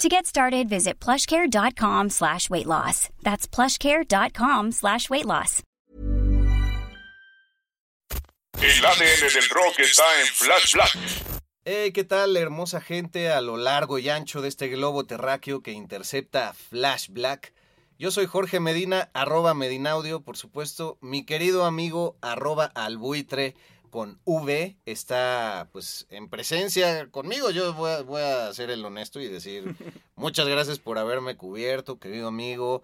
To get started, visit plushcare.com slash weight loss. That's plushcare.com slash weight loss. El ADN del rock está en Flash Black. Hey, ¿qué tal, hermosa gente a lo largo y ancho de este globo terráqueo que intercepta Flash Black? Yo soy Jorge Medina, arroba Medinaudio, por supuesto. Mi querido amigo, arroba albuitre con V, está pues en presencia conmigo. Yo voy a, voy a ser el honesto y decir muchas gracias por haberme cubierto, querido amigo.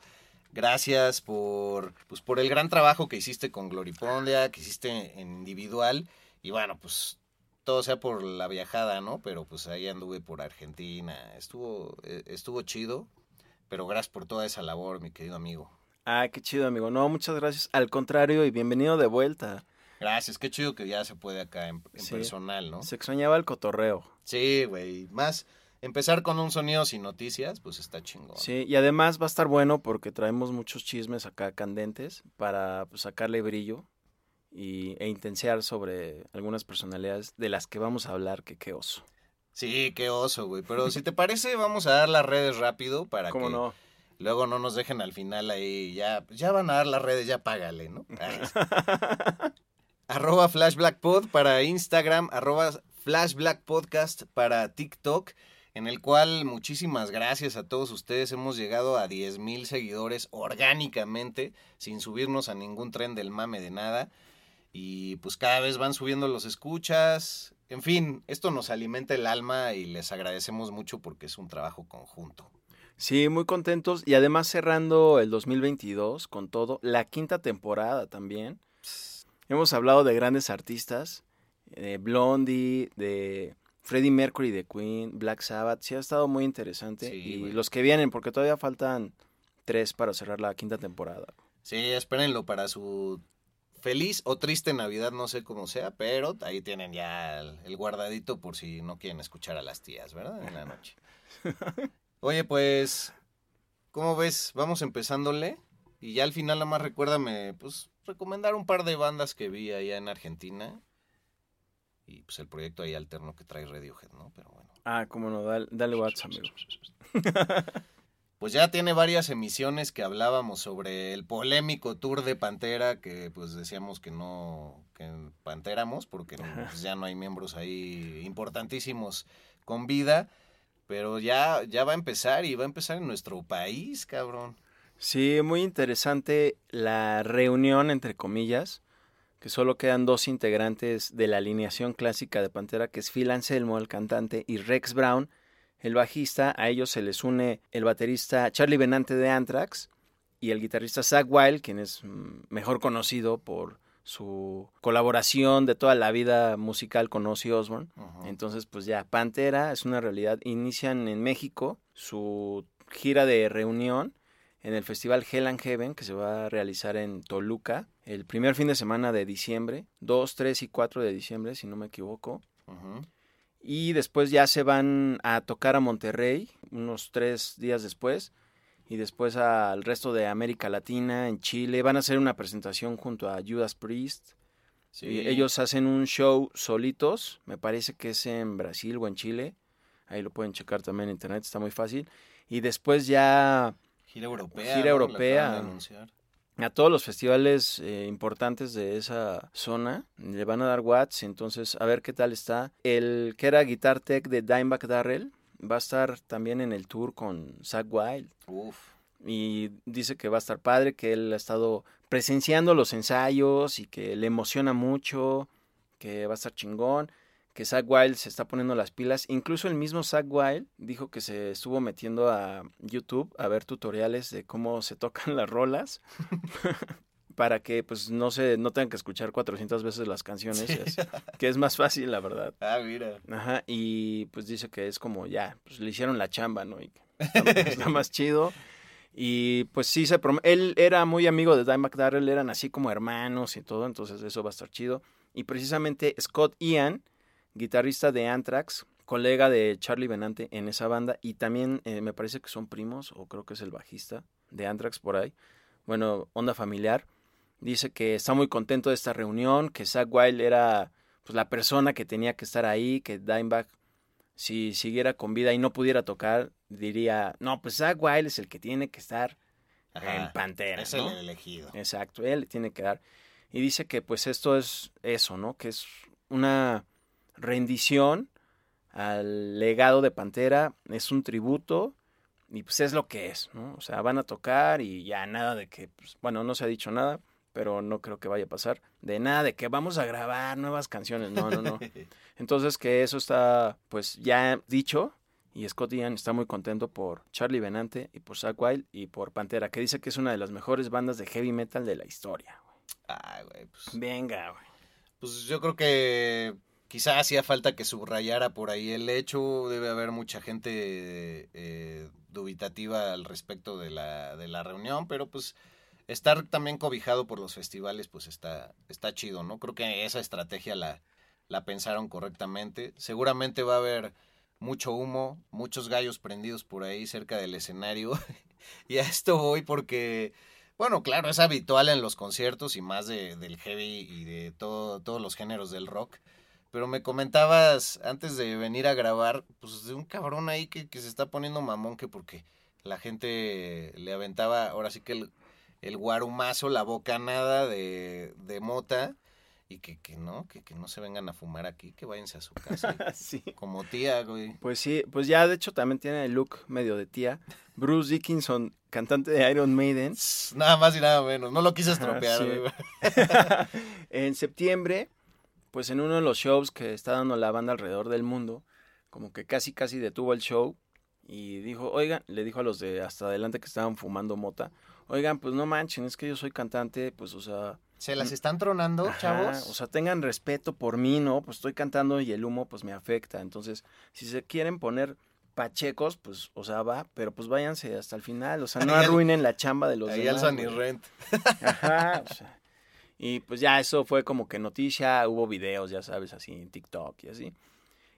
Gracias por, pues, por el gran trabajo que hiciste con Gloripondia, que hiciste en individual. Y bueno, pues todo sea por la viajada, ¿no? Pero pues ahí anduve por Argentina. Estuvo, eh, estuvo chido. Pero gracias por toda esa labor, mi querido amigo. Ah, qué chido, amigo. No, muchas gracias. Al contrario, y bienvenido de vuelta. Gracias, qué chido que ya se puede acá en, en Sí. personal, ¿no? Se extrañaba el cotorreo. Sí, güey. Más empezar con un sonido sin noticias, pues está chingón. Sí, y además va a estar bueno porque traemos muchos chismes acá candentes para pues, sacarle brillo y, e intensear sobre algunas personalidades de las que vamos a hablar, que qué oso. Sí, qué oso, güey. Pero si te parece, vamos a dar las redes rápido para ¿Cómo que no? luego no nos dejen al final ahí. Ya, ya van a dar las redes, ya págale, ¿no? Arroba flashblackpod para Instagram, arroba flashblackpodcast para TikTok, en el cual muchísimas gracias a todos ustedes. Hemos llegado a 10 mil seguidores orgánicamente, sin subirnos a ningún tren del mame de nada. Y pues cada vez van subiendo los escuchas. En fin, esto nos alimenta el alma y les agradecemos mucho porque es un trabajo conjunto. Sí, muy contentos y además cerrando el 2022 con todo, la quinta temporada también. Hemos hablado de grandes artistas, de Blondie, de Freddie Mercury de Queen, Black Sabbath, sí ha estado muy interesante. Sí, y los que vienen, porque todavía faltan tres para cerrar la quinta temporada. Sí, espérenlo para su feliz o triste Navidad, no sé cómo sea, pero ahí tienen ya el, el guardadito por si no quieren escuchar a las tías, ¿verdad? En la noche. Oye, pues, ¿cómo ves? Vamos empezándole y ya al final nada más recuérdame, pues, recomendar un par de bandas que vi allá en Argentina y pues el proyecto ahí alterno que trae Radiohead, ¿no? Pero bueno. Ah, cómo no, dale, dale WhatsApp, amigo. Pues ya tiene varias emisiones que hablábamos sobre el polémico tour de Pantera, que pues decíamos que no, que Panteramos, porque pues, ya no hay miembros ahí importantísimos con vida, pero ya, ya va a empezar y va a empezar en nuestro país, cabrón. Sí, muy interesante la reunión, entre comillas, que solo quedan dos integrantes de la alineación clásica de Pantera, que es Phil Anselmo, el cantante, y Rex Brown, el bajista. A ellos se les une el baterista Charlie Benante de Anthrax y el guitarrista Zach Wild, quien es mm, mejor conocido por su colaboración de toda la vida musical con Ozzy Osbourne. Entonces, pues ya, Pantera es una realidad. Inician en México su gira de reunión en el festival Hell and Heaven que se va a realizar en Toluca el primer fin de semana de diciembre, 2, 3 y 4 de diciembre, si no me equivoco. Ujú. Y después ya se van a tocar a Monterrey unos tres días después. Y después al resto de América Latina, en Chile. Van a hacer una presentación junto a Judas Priest. Sí. Ellos hacen un show solitos, me parece que es en Brasil o en Chile. Ahí lo pueden checar también en internet, está muy fácil. Y después ya Gira europea. Gira europea. a todos los festivales eh, importantes de esa zona le van a dar watts, entonces a ver qué tal está. El que era Guitar Tech de Dimebag Darrell va a estar también en el tour con Zach Wild. Uf. y dice que va a estar padre, que él ha estado presenciando los ensayos y que le emociona mucho, que va a estar chingón, que Zack Wild se está poniendo las pilas. Incluso el mismo Zack Wild dijo que se estuvo metiendo a YouTube a ver tutoriales de cómo se tocan las rolas. para que pues no se no tengan que escuchar 400 veces las canciones, es- que es más fácil, la verdad. Ah, mira. Ajá, y pues dice que es como ya, pues le hicieron la chamba, ¿no? Y está, está más chido. Y pues sí, se prom- él era muy amigo de Dimebag Darrell, eran así como hermanos y todo, entonces eso va a estar chido. Y precisamente Scott Ian, guitarrista de Anthrax, colega de Charlie Benante en esa banda, y también eh, me parece que son primos, o creo que es el bajista de Anthrax por ahí. Bueno, onda familiar. Dice que está muy contento de esta reunión, que Zach Wild era pues la persona que tenía que estar ahí, que Dimebag si siguiera con vida y no pudiera tocar, diría, no, pues Zach Wild es el que tiene que estar Ajá. en Pantera, Es ¿no? el elegido. Exacto, él le tiene que dar. Y dice que pues esto es eso, ¿no? Que es una rendición al legado de Pantera, es un tributo y pues es lo que es, ¿no? O sea, van a tocar y ya nada de que, pues, bueno, no se ha dicho nada, pero no creo que vaya a pasar, de nada de que vamos a grabar nuevas canciones, no, no, no. Entonces que eso está pues ya dicho y Scott Ian está muy contento por Charlie Benante y por Zack Wild y por Pantera, que dice que es una de las mejores bandas de heavy metal de la historia. Ay, güey, pues, Venga, güey. pues yo creo que quizá hacía falta que subrayara por ahí el hecho. Debe haber mucha gente eh, dubitativa al respecto de la, de la reunión, pero pues estar también cobijado por los festivales, pues está, está chido, ¿no? Creo que esa estrategia la, la pensaron correctamente. Seguramente va a haber mucho humo, muchos gallos prendidos por ahí cerca del escenario. y a esto voy porque, bueno, claro, es habitual en los conciertos y más de, del heavy y de todo, todos los géneros del rock. Pero me comentabas antes de venir a grabar, pues de un cabrón ahí que, que se está poniendo mamón que porque la gente le aventaba, ahora sí que el, el guarumazo, la bocanada de, de mota y que, que no, que, que no se vengan a fumar aquí, que váyanse a su casa. sí. Como tía, güey. Pues sí, pues ya de hecho también tiene el look medio de tía. Bruce Dickinson, cantante de Iron Maiden, Nada más y nada menos. No lo quise estropear, güey. en septiembre, pues en uno de los shows que está dando la banda alrededor del mundo, como que casi casi detuvo el show y dijo, oigan, le dijo a los de hasta adelante que estaban fumando mota, oigan, pues no manchen, es que yo soy cantante, pues o sea, ¿Se las están tronando, Ajá, chavos? O sea, tengan respeto por mí, ¿no? Pues estoy cantando y el humo pues me afecta. Entonces, si se quieren poner pachecos, pues, o sea, va, pero pues váyanse hasta el final. O sea, no arruinen la chamba de los Ahí demás. rent. Ajá, o sea. Y pues ya eso fue como que noticia, hubo videos, ya sabes, así en TikTok y así.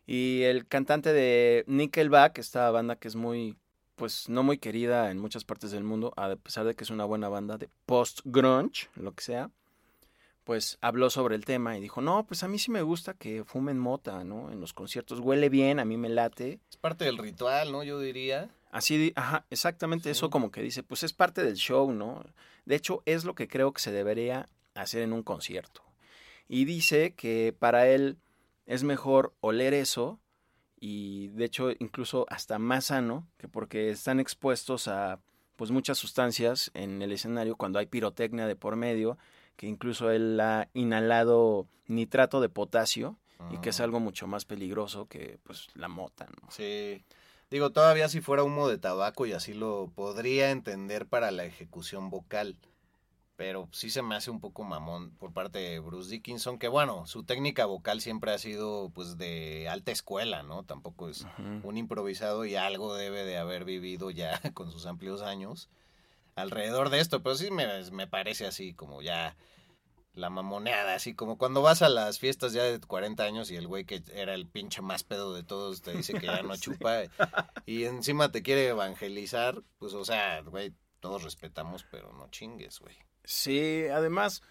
Y el cantante de Nickelback, esta banda que es muy, pues no muy querida en muchas partes del mundo, a pesar de que es una buena banda de post-grunge, lo que sea, pues habló sobre el tema y dijo, no, pues a mí sí me gusta que fumen mota, ¿no? En los conciertos huele bien, a mí me late. Es parte del ritual, ¿no? Yo diría. Así, ajá, exactamente Sí. eso como que dice, pues es parte del show, ¿no? De hecho, es lo que creo que se debería hacer en un concierto. Y dice que para él es mejor oler eso y de hecho incluso hasta más sano, que porque están expuestos a pues muchas sustancias en el escenario cuando hay pirotecnia de por medio, que incluso él ha inhalado nitrato de potasio y que es Ah, algo mucho más peligroso que pues la mota, ¿no? Sí. Digo, todavía si fuera humo de tabaco y así lo podría entender para la ejecución vocal. Pero sí se me hace un poco mamón por parte de Bruce Dickinson, que bueno, su técnica vocal siempre ha sido pues de alta escuela, ¿no? Tampoco es un improvisado y algo debe de haber vivido ya con sus amplios años alrededor de esto, pero sí me, me parece así como ya la mamoneada, así como cuando vas a las fiestas ya de 40 años y el güey que era el pinche más pedo de todos te dice que ya no Sí. chupa y encima te quiere evangelizar, pues o sea, güey, todos respetamos, pero no chingues, güey. Sí, además,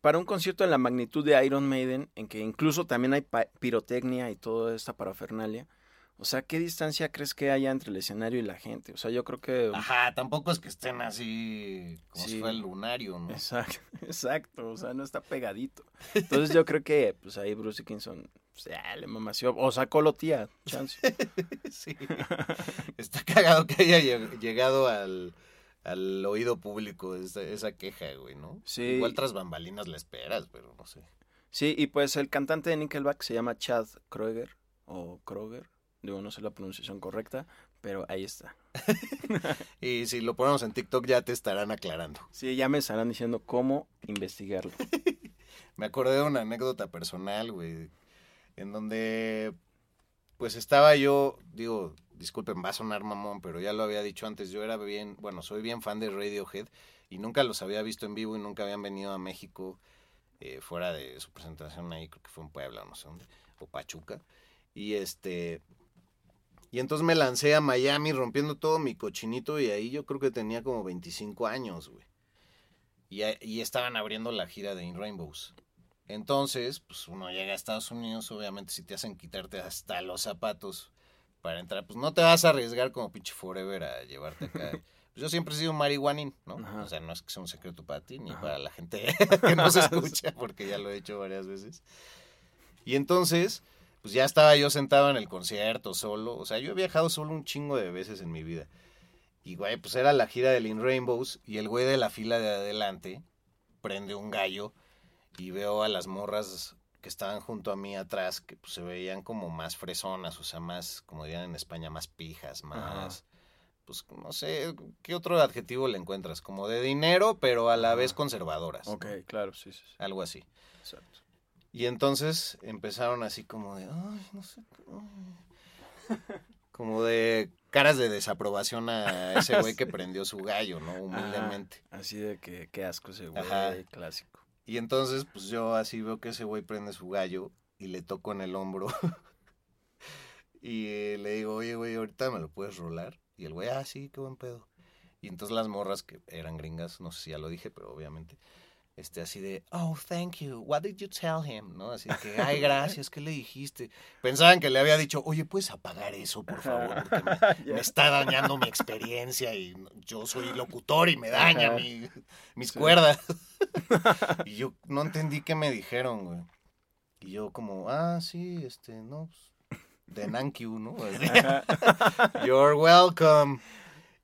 para un concierto de la magnitud de Iron Maiden, en que incluso también hay pirotecnia y toda esta parafernalia, o sea, ¿qué distancia crees que haya entre el escenario y la gente? O sea, yo creo que... Ajá, tampoco es que estén así como Sí. si fuera el lunario, ¿no? Exacto, exacto, o sea, no está pegadito. Entonces yo creo que, pues ahí Bruce Dickinson, pues, ya, le mamació, o sacó lo tía, chance. Sí. Está cagado que haya lleg- llegado al, al oído público esa, esa queja, güey, ¿no? Sí. Igual tras bambalinas la esperas, pero no sé. Sí, y pues el cantante de Nickelback se llama Chad Kroeger o Kroger, digo, no sé la pronunciación correcta, pero ahí está. Y si lo ponemos en TikTok ya te estarán aclarando. Sí, ya me estarán diciendo cómo investigarlo. Me acordé de una anécdota personal, güey, en donde pues estaba yo, digo, disculpen, va a sonar mamón, pero ya lo había dicho antes, yo era bien, bueno, soy bien fan de Radiohead y nunca los había visto en vivo y nunca habían venido a México eh, fuera de su presentación ahí, creo que fue en Puebla, no sé dónde, o Pachuca. Y este, y entonces me lancé a Miami rompiendo todo mi cochinito y ahí yo creo que tenía como 25 años, güey. Y, y estaban abriendo la gira de In Rainbows. Entonces, pues uno llega a Estados Unidos, obviamente si te hacen quitarte hasta los zapatos para entrar, pues no te vas a arriesgar como pinche forever a llevarte acá. Pues yo siempre he sido marihuanín, ¿no? Ajá. O sea, no es que sea un secreto para ti ni Ajá. para la gente que no se escucha, porque ya lo he hecho varias veces. Y entonces, pues ya estaba yo sentado en el concierto solo. O sea, yo he viajado solo un chingo de veces en mi vida. Y, güey, pues era la gira del In Rainbows y el güey de la fila de adelante prende un gallo y veo a las morras que estaban junto a mí atrás que pues, se veían como más fresonas, o sea, más, como dirían en España, más pijas, más... Pues no sé, ¿qué otro adjetivo le encuentras? Como de dinero, pero a la vez conservadoras. Ok, claro, sí, sí, sí. Algo así. Exacto. Y entonces empezaron así como de, ay, no sé, ay". como de caras de desaprobación a ese güey que prendió su gallo, ¿no? Humildemente. Así de que qué asco ese güey, Ajá. clásico. Y entonces, pues yo así veo que ese güey prende su gallo y le toco en el hombro. y eh, le digo, oye, güey, ahorita me lo puedes rolar. Y el güey, ah, sí, qué buen pedo. Y entonces las morras que eran gringas, no sé si ya lo dije, pero obviamente, este, así de, oh, thank you, what did you tell him? ¿No? Así de que, ay, gracias, ¿qué le dijiste? Pensaban que le había dicho, oye, ¿puedes apagar eso, por favor? Porque me, me está dañando mi experiencia y yo soy locutor y me daña mi- mis Sí. cuerdas. y yo no entendí qué me dijeron, güey. Y yo como, ah, sí, este, no, pues, de Nankyu, ¿no? You're welcome.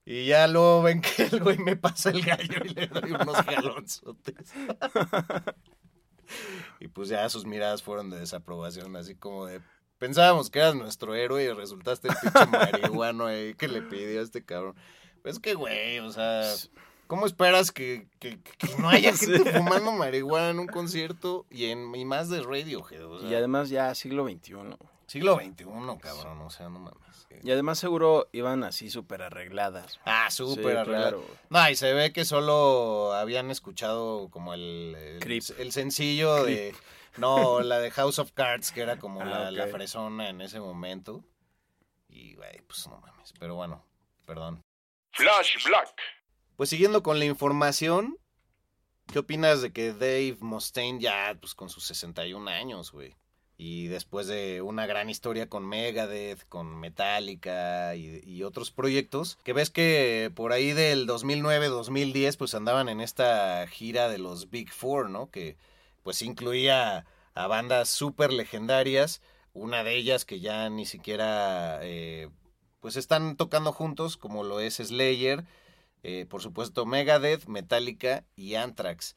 Y ya luego ven que el güey me pasa el gallo y le doy unos jalonzotes. y pues ya sus miradas fueron de desaprobación, así como de... Pensábamos que eras nuestro héroe y resultaste el pinche marihuano ahí que le pidió a este cabrón. Pues que, güey, o sea... ¿Cómo esperas que, que- que no haya gente fumando marihuana en un concierto y, en, y más de Radiohead? O sea, Y además ya siglo XXI. Siglo XXI, cabrón, o sea, no mames. Y además seguro iban así súper arregladas. Ah, Sí, súper arreglado. claro. No, y se ve que solo habían escuchado como el, el, Creep. el sencillo de... No, la de House of Cards, que era como Ah, la, la ok. fresona en ese momento. Y, güey, pues no mames. Pero bueno, perdón. Flash Black. Pues siguiendo con la información, ¿qué opinas de que Dave Mustaine ya, pues con sus 61 años, güey? Y después de una gran historia con Megadeth, con Metallica y, otros proyectos, que ves que por ahí del 2009-2010 pues andaban en esta gira de los Big Four, ¿no? Que pues incluía a bandas súper legendarias, una de ellas que ya ni siquiera eh, pues están tocando juntos, como lo es Slayer, eh, por supuesto Megadeth, Metallica y Anthrax.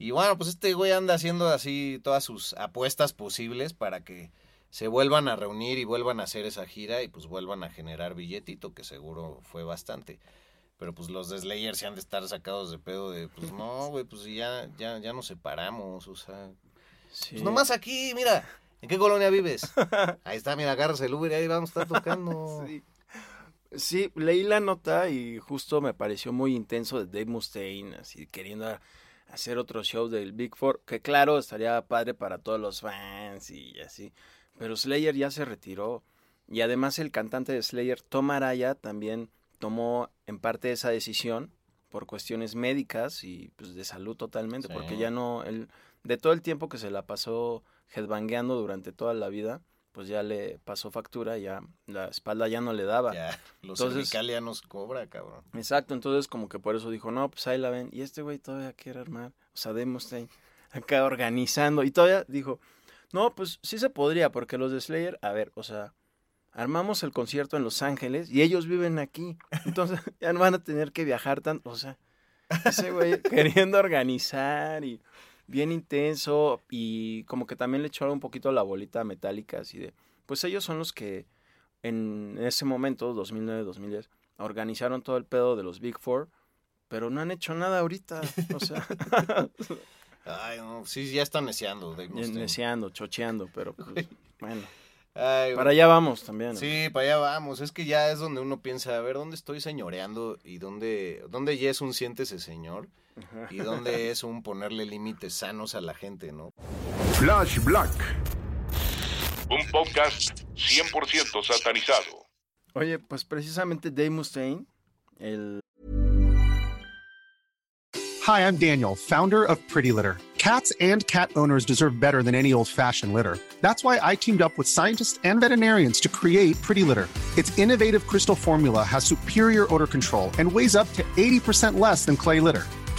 Y bueno, pues este güey anda haciendo así todas sus apuestas posibles para que se vuelvan a reunir y vuelvan a hacer esa gira y pues vuelvan a generar billetito, que seguro fue bastante. Pero pues los de Slayer se han de estar sacados de pedo de, pues no, güey, pues ya, ya, ya nos separamos, o sea, Sí. pues nomás aquí, mira, ¿en qué colonia vives? Ahí está, mira, agarras el Uber y ahí vamos a estar tocando. Sí. Sí, leí la nota y justo me pareció muy intenso de Dave Mustaine, así queriendo a- hacer otro show del Big Four, que claro, estaría padre para todos los fans y así, pero Slayer ya se retiró y además el cantante de Slayer, Tom Araya, también tomó en parte esa decisión por cuestiones médicas y pues de salud totalmente, Sí. porque ya no, él, de todo el tiempo que se la pasó headbangueando durante toda la vida, pues ya le pasó factura, ya la espalda ya no le daba. Ya, los Entonces- ya nos cobra, cabrón. Exacto, entonces como que por eso dijo, no, pues ahí la ven. Y este güey todavía quiere armar, o sea, Dave Mustaine, acá organizando. Y todavía dijo, no, pues sí se podría, porque los de Slayer, a ver, o sea, armamos el concierto en Los Ángeles y ellos viven aquí. Entonces ya no van a tener que viajar tanto. O sea, ese güey queriendo organizar y bien intenso y como que también le echó un poquito la bolita metálica así de, pues ellos son los que en ese momento, 2009-2010, organizaron todo el pedo de los Big Four, pero no han hecho nada ahorita. O sea, Ay, no, sí, ya están. Dave Mustaine. neceando, chocheando, pero pues, bueno. Ay, Para allá vamos también. Sí, para allá vamos. Es que ya es donde uno piensa, a ver, ¿dónde estoy señoreando? ¿Y dónde, dónde ya es un siéntese señor? ¿Y dónde es un ponerle límites sanos a la gente, no? Flash Black. Un podcast 100% satanizado. Oye, pues precisamente Dave Mustaine, el Hi, I'm Daniel, founder of Pretty Litter. Cats and cat owners deserve better than any old fashioned litter. That's why I teamed up with scientists and veterinarians to create Pretty Litter. Its innovative crystal formula has superior odor control and weighs up to 80% less than clay litter.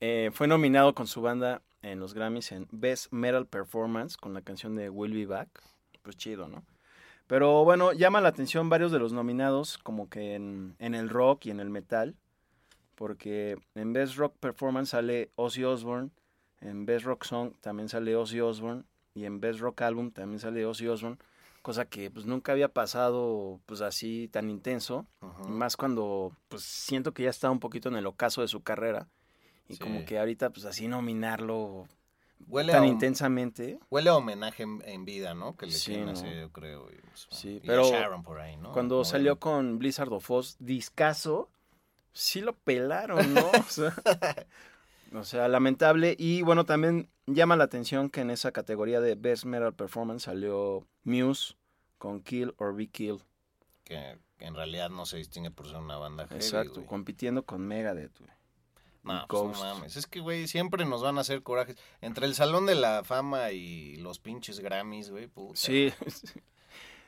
eh, fue nominado con su banda en los Grammys en Best Metal Performance con la canción de Will Be Back. Pues chido, ¿no? Pero bueno, llama la atención varios de los nominados, como que en, en el rock y en el metal, porque en Best Rock Performance sale Ozzy Osbourne, en Best Rock Song también sale Ozzy Osbourne, y en Best Rock Album también sale Ozzy Osbourne, cosa que pues nunca había pasado pues así tan intenso, más cuando pues siento que ya está un poquito en el ocaso de su carrera, y Sí. como que ahorita pues así nominarlo Huele tan a, intensamente. huele a homenaje en, en vida, ¿no? Que le Sí, ¿no? hacer, yo creo. y, pues, Sí, y a pero Sharon por ahí, ¿no? cuando salió con Blizzard of Oz, discaso, sí lo pelaron, ¿no? O sea, o sea, lamentable. Y bueno, también llama la atención que en esa categoría de Best Metal Performance salió Muse con Kill or Be Killed. que, en realidad no se distingue por ser una banda heavy, Exacto, compitiendo con Megadeth, güey. No, pues no mames. Es que, güey, siempre nos van a hacer corajes. Entre el Salón de la Fama y los pinches Grammys, güey, puta. Sí.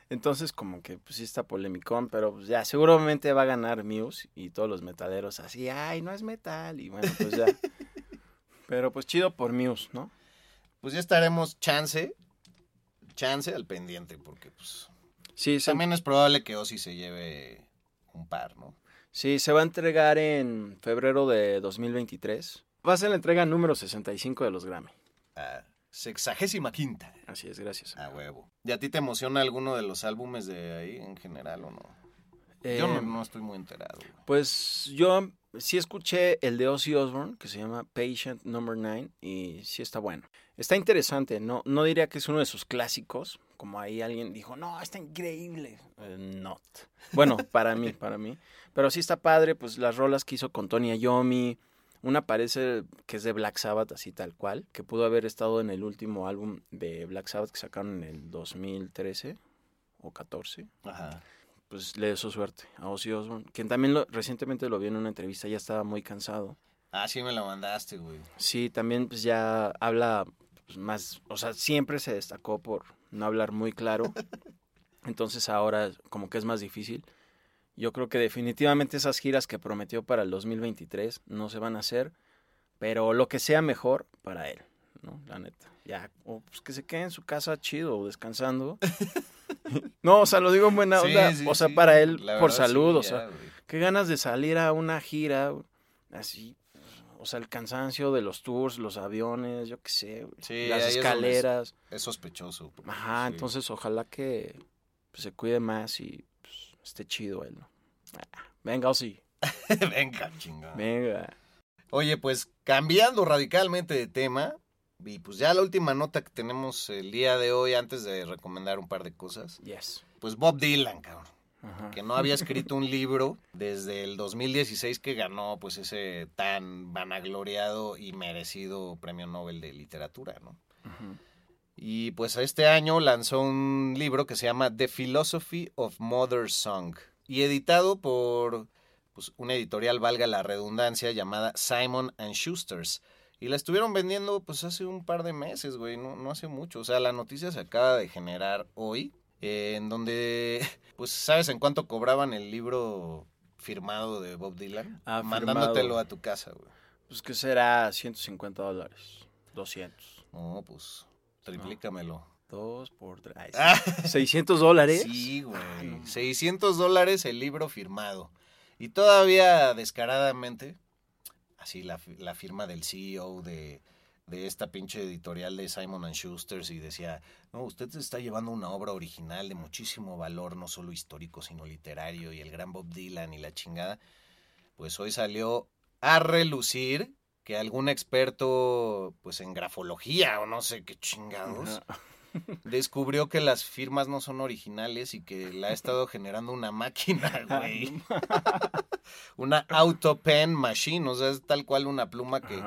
Entonces, como que pues sí está polémico, pero pues ya seguramente va a ganar Muse y todos los metaleros así, ay, no es metal, y bueno, pues ya. pero pues chido por Muse, ¿no? Pues ya estaremos chance, chance al pendiente, porque pues Sí, también es probable que Ozzy se lleve un par, ¿no? Sí, se va a entregar en febrero de 2023. Va a ser la entrega número 65 de los Grammy. Ah, sexagésima quinta. Así es, gracias. A huevo. ¿Y a ti te emociona alguno de los álbumes de ahí en general o no? Yo no, Eh, no estoy muy enterado. Pues yo sí escuché el de Ozzy Osbourne, que se llama Patient Number 9, y sí está bueno. Está interesante, no, no diría que es uno de sus clásicos, como ahí alguien dijo, no, está increíble. Eh, not. Bueno, para mí, para mí. Pero sí está padre, pues las rolas que hizo con Tony Iommi, Una parece que es de Black Sabbath, así tal cual, que pudo haber estado en el último álbum de Black Sabbath que sacaron en el 2013 o 14. Ajá. Pues le deseo suerte a Ozzy Osbourne, quien también lo, recientemente lo vi en una entrevista, ya estaba muy cansado. Ah, sí me la mandaste, güey. Sí, también pues ya habla pues, más, o sea, siempre se destacó por no hablar muy claro. Entonces ahora como que es más difícil. Yo creo que definitivamente esas giras que prometió para el 2023 no se van a hacer, pero lo que sea mejor para él, ¿no? La neta. Ya, o pues que se quede en su casa chido o descansando. no, o sea, lo digo en buena onda, sí, o sea, sí. para él La por verdad, salud, o sea, qué ganas de salir a una gira así, o sea, el cansancio de los tours, los aviones, yo qué sé, las es es- escaleras. Es sospechoso. porque, Ajá, entonces ojalá que pues, se cuide más y pues, esté chido él, ¿no? Ah, venga, o sí, Venga, chingada. venga. Oye, pues cambiando radicalmente de tema, y pues ya la última nota que tenemos el día de hoy, antes de recomendar un par de cosas, Yes. pues Bob Dylan, cabrón, Ajá. que no había escrito un libro desde el 2016 que ganó pues ese tan vanagloriado y merecido premio Nobel de literatura, ¿no? Y pues este año lanzó un libro que se llama The Philosophy of Mother Song y editado por pues, una editorial, valga la redundancia, llamada Simon and Schusters. Y la estuvieron vendiendo pues hace un par de meses, güey, no, no hace mucho. O sea, la noticia se acaba de generar hoy, eh, en donde, pues, ¿sabes en cuánto cobraban el libro firmado de Bob Dylan? Ah, Mandándotelo firmado. a tu casa, güey. Pues que será 150 dólares, 200. No, pues, triplícamelo. Dos por tres. ay, Ah. sí. 600 dólares. Sí, güey. Ah, no. 600 dólares el libro firmado. Y todavía descaradamente, así la, la firma del CEO de, de esta pinche editorial de Simon Schuster y decía, no, usted está llevando una obra original de muchísimo valor, no solo histórico, sino literario, y el gran Bob Dylan y la chingada. Pues hoy salió a relucir que algún experto, pues en grafología o no sé qué chingados. Descubrió que las firmas no son originales y que la ha estado generando una máquina, güey. una auto pen machine, o sea, es tal cual una pluma que,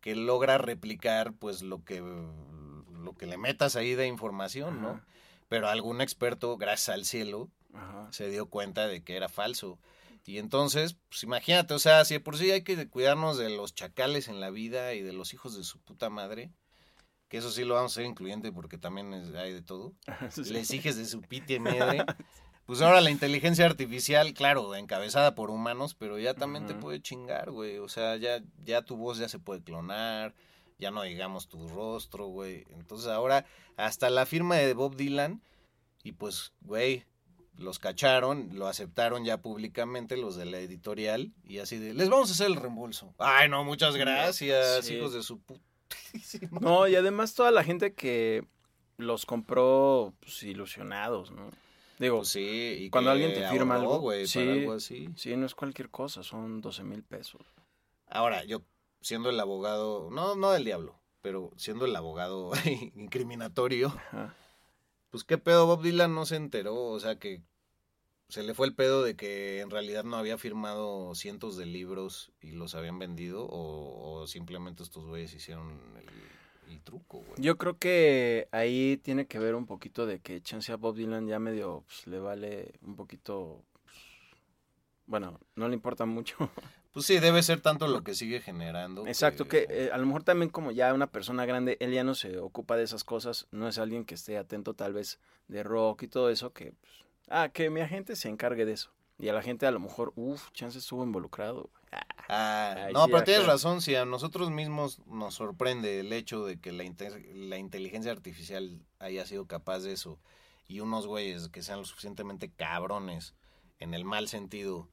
que logra replicar pues lo que lo que le metas ahí de información, ¿no? Pero algún experto, gracias al cielo, Ajá. se dio cuenta de que era falso. Y entonces, pues imagínate, o sea, si de por sí hay que cuidarnos de los chacales en la vida y de los hijos de su puta madre, que eso sí lo vamos a hacer incluyente porque también es- hay de todo, Sí. les hijes de su pite madre, pues ahora la inteligencia artificial, claro, encabezada por humanos, pero ya también te puede chingar, güey, o sea, ya, ya tu voz ya se puede clonar, ya no digamos tu rostro, güey, entonces ahora hasta la firma de Bob Dylan, y pues, güey, los cacharon, lo aceptaron ya públicamente los de la editorial y así de, les vamos a hacer el reembolso. Ay, no, muchas gracias, Sí. hijos de su No, y además toda la gente que los compró pues, ilusionados, ¿no? Digo, Pues sí, y cuando alguien te firma ahorró, algo, güey, sí, para algo así. sí, no es cualquier cosa, son 12 mil pesos. Ahora, yo siendo el abogado, no, no del diablo, pero siendo el abogado incriminatorio, Ajá. pues qué pedo Bob Dylan no se enteró, o sea que se le fue el pedo de que en realidad no había firmado cientos de libros y los habían vendido o, o simplemente estos güeyes hicieron el, el truco, güey. Yo creo que ahí tiene que ver un poquito de que chance a Bob Dylan ya medio pues, le vale un poquito, pues, bueno, no le importa mucho. Pues sí, debe ser tanto lo que sigue generando. Exacto, que eh, a lo mejor también como ya una persona grande, él ya no se ocupa de esas cosas, no es alguien que esté atento tal vez de rock y todo eso, que, pues, ah, que mi agente se encargue de eso. Y a la gente a lo mejor, uff, chance estuvo involucrado. Ah, Ay, no, sí, pero tienes acá. razón, si a nosotros mismos nos sorprende el hecho de que la, la inteligencia artificial haya sido capaz de eso y unos güeyes que sean lo suficientemente cabrones en el mal sentido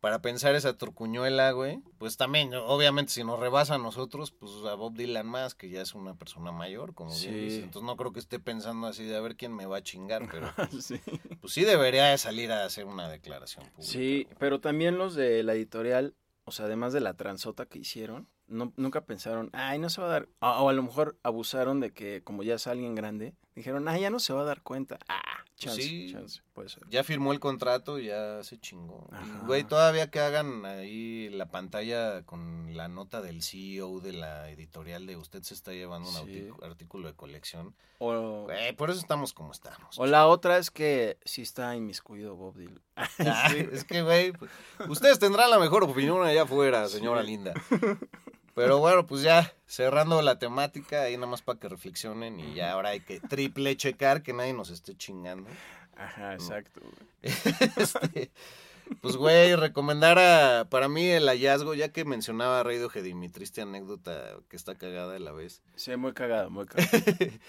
para pensar esa turcuñuela, güey, pues también, obviamente, si nos rebasa a nosotros, pues a Bob Dylan más, que ya es una persona mayor, como bien dice. Entonces no creo que esté pensando así de a ver quién me va a chingar, pero sí. pues sí debería de salir a hacer una declaración pública. Sí, pero también los de la editorial, o sea, además de la transota que hicieron, no, nunca pensaron, ay, no se va a dar, o, o a lo mejor abusaron de que como ya es alguien grande, dijeron, ah, ya no se va a dar cuenta. Ah, chance, sí. chance, puede ser. Ya firmó el contrato, ya se chingó. Y, Ajá. Güey, todavía que hagan ahí la pantalla con la nota del CEO de la editorial de usted se está llevando un Sí. artículo- de colección. O, Güey, por eso estamos como estamos. o la otra es que sí está inmiscuido Bob Dylan. Ah, Es que, güey, pues, ustedes tendrán la mejor opinión allá afuera, señora Sí. linda. Pero bueno, pues ya cerrando la temática, ahí nada más para que reflexionen y ya ahora hay que triple checar que nadie nos esté chingando. Ajá, exacto. güey. Este, pues, güey, recomendar a, para mí el hallazgo, ya que mencionaba Radiohead y mi triste anécdota que está cagada a la vez. Sí, muy cagado, muy cagado.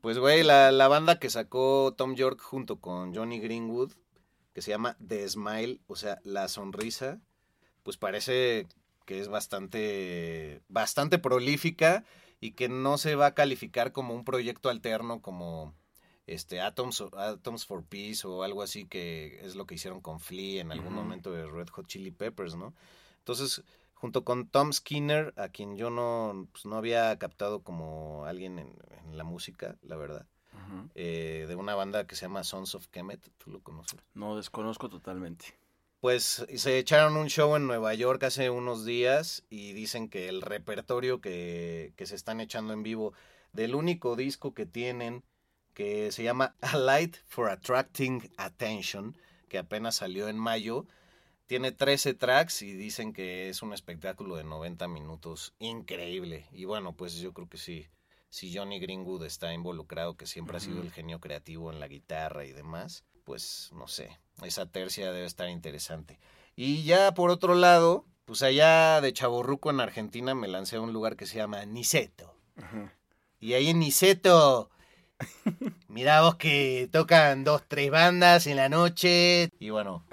Pues, güey, la, la banda que sacó Tom York junto con Johnny Greenwood, que se llama The Smile, o sea, La Sonrisa, pues parece que es bastante, bastante prolífica y que no se va a calificar como un proyecto alterno como este Atoms, Atoms for Peace o algo así que es lo que hicieron con Flea en algún momento de Red Hot Chili Peppers, ¿no? Entonces, junto con Tom Skinner, a quien yo no, pues, no había captado como alguien en, en la música, la verdad, eh, de una banda que se llama Sons of Kemet, ¿tú lo conoces? No, desconozco totalmente. Pues se echaron un show en Nueva York hace unos días y dicen que el repertorio que, que se están echando en vivo del único disco que tienen, que se llama A Light for Attracting Attention, que apenas salió en mayo, tiene 13 tracks y dicen que es un espectáculo de 90 minutos increíble. Y bueno, pues yo creo que sí, si Johnny Greenwood está involucrado, que siempre ha sido el genio creativo en la guitarra y demás, pues no sé, esa tercia debe estar interesante. Y ya por otro lado, pues allá de Chaborruco en Argentina me lancé a un lugar que se llama Niceto. Ajá. Y ahí en Niceto, mirá vos que tocan dos, tres bandas en la noche. Y bueno,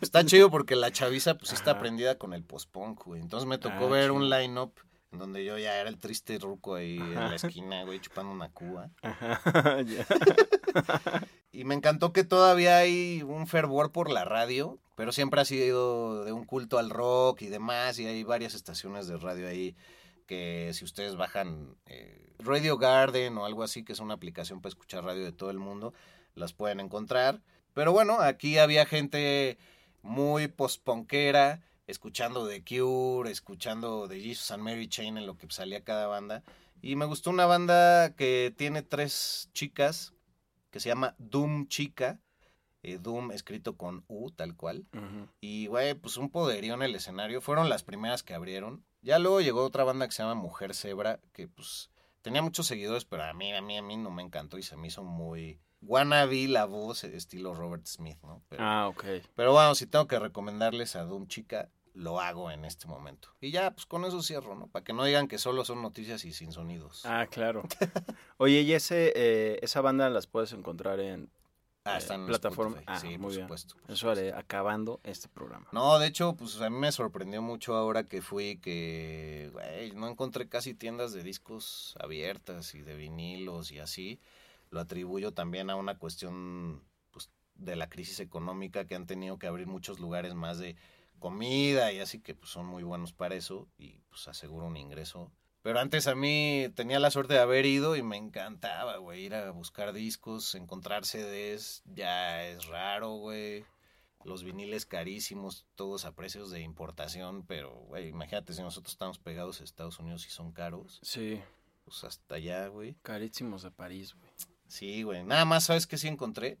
está chido porque la chaviza pues está prendida con el post-punk, güey. Entonces me tocó Ah, ver chido. un line-up en donde yo ya era el triste ruco ahí en la esquina, güey, chupando una cuba. Ajá. Y me encantó que todavía hay un fervor por la radio, pero siempre ha sido de un culto al rock y demás, y hay varias estaciones de radio ahí que si ustedes bajan eh, Radio Garden o algo así, que es una aplicación para escuchar radio de todo el mundo, las pueden encontrar. Pero bueno, aquí había gente muy postponquera, escuchando The Cure, escuchando The Jesus and Mary Chain en lo que salía cada banda. Y me gustó una banda que tiene tres chicas, que se llama Doom Chica. eh, Doom escrito con U, tal cual. Y, güey, pues un poderío en el escenario. Fueron las primeras que abrieron. Ya luego llegó otra banda que se llama Mujer Zebra, que pues tenía muchos seguidores, pero a mí, a mí, a mí no me encantó y se me hizo muy wannabe la voz, estilo Robert Smith, ¿no? Pero, Ah, ok. pero bueno, si tengo que recomendarles a Doom Chica, lo hago en este momento. Y ya, pues con eso cierro, ¿no? Para que no digan que solo son noticias y sin sonidos. Ah, claro. Oye, ¿y ese, eh, esa banda las puedes encontrar en Ah, eh, están en plataforma? Ah, sí, muy por supuesto. por Eso haré acabando este programa. No, de hecho, pues a mí me sorprendió mucho ahora que fui que, güey, no encontré casi tiendas de discos abiertas y de vinilos y así. Lo atribuyo también a una cuestión pues, de la crisis económica que han tenido que abrir muchos lugares más de comida y así que pues, son muy buenos para eso y pues aseguro un ingreso. Pero antes a mí tenía la suerte de haber ido y me encantaba, güey, ir a buscar discos, encontrar CDs, ya es raro, güey los viniles carísimos, todos a precios de importación, pero, güey, imagínate si nosotros estamos pegados a Estados Unidos y son caros, Sí, pues hasta allá, güey. carísimos de París, güey. Sí, güey. Nada más, ¿sabes qué sí encontré?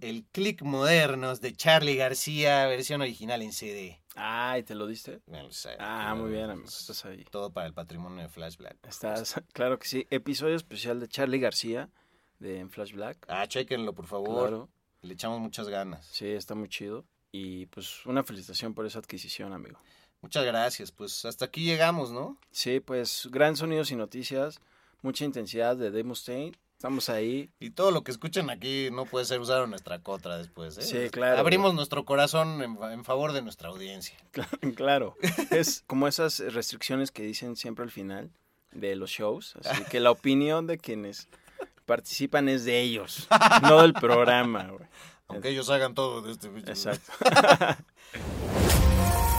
El Click Modernos de Charlie García, versión original en CD. Ay, ¿te lo diste? Me lo sé, Ah, muy bien, amigo. pues, Estás ahí. Todo para el patrimonio de Flashback. Estás, claro que sí. Episodio especial de Charlie García de en Flash Black. Ah, chequenlo, por favor. Claro, Le echamos muchas ganas. sí, está muy chido. Y pues una felicitación por esa adquisición, amigo. Muchas gracias. Pues hasta aquí llegamos, ¿no? Sí, pues gran sonidos y noticias, mucha intensidad de Dave Mustaine. Estamos ahí. Y todo lo que escuchen aquí no puede ser usado en nuestra contra después, ¿eh? Sí, claro, Abrimos güey. nuestro corazón en, en favor de nuestra audiencia. Claro, es como esas restricciones que dicen siempre al final de los shows. Así que la opinión de quienes participan es de ellos, no del programa, güey. Aunque ellos hagan todo de este bicho. Exacto.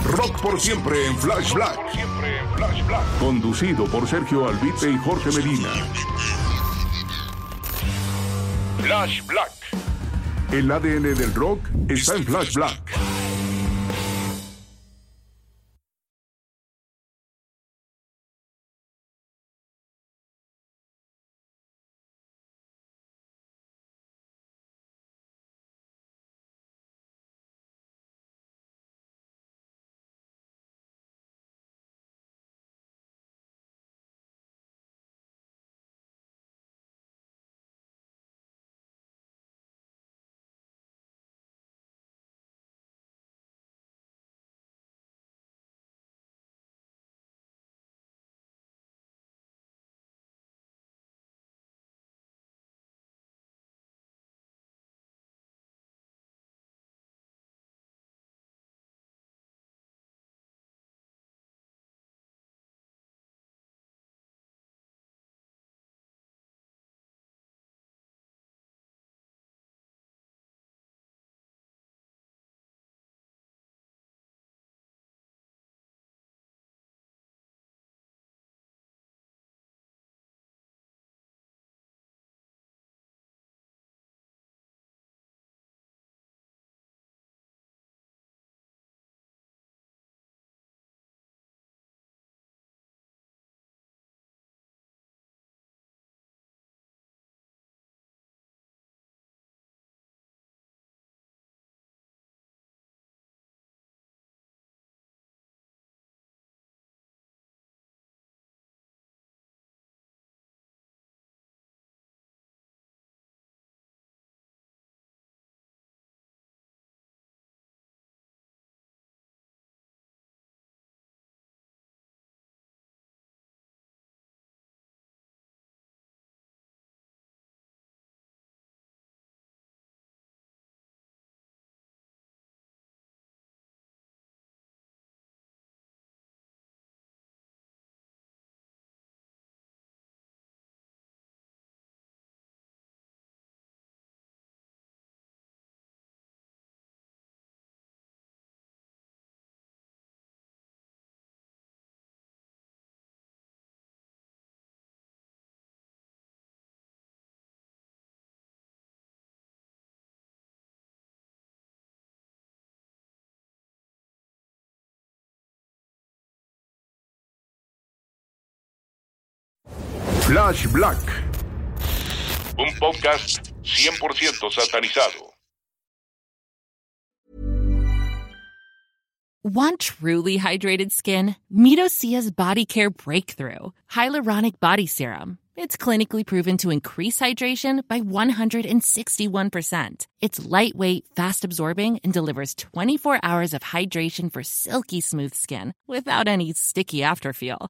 Rock por siempre en Flash Black. Conducido por Sergio Albite y Jorge Medina. Flash Black. El ADN del rock está en Flash Black. Flash Black. Un podcast 100% satanizado. Want truly hydrated skin? Medocia's Body Care Breakthrough Hyaluronic Body Serum. It's clinically proven to increase hydration by 161%. It's lightweight, fast absorbing, and delivers 24 hours of hydration for silky smooth skin without any sticky afterfeel.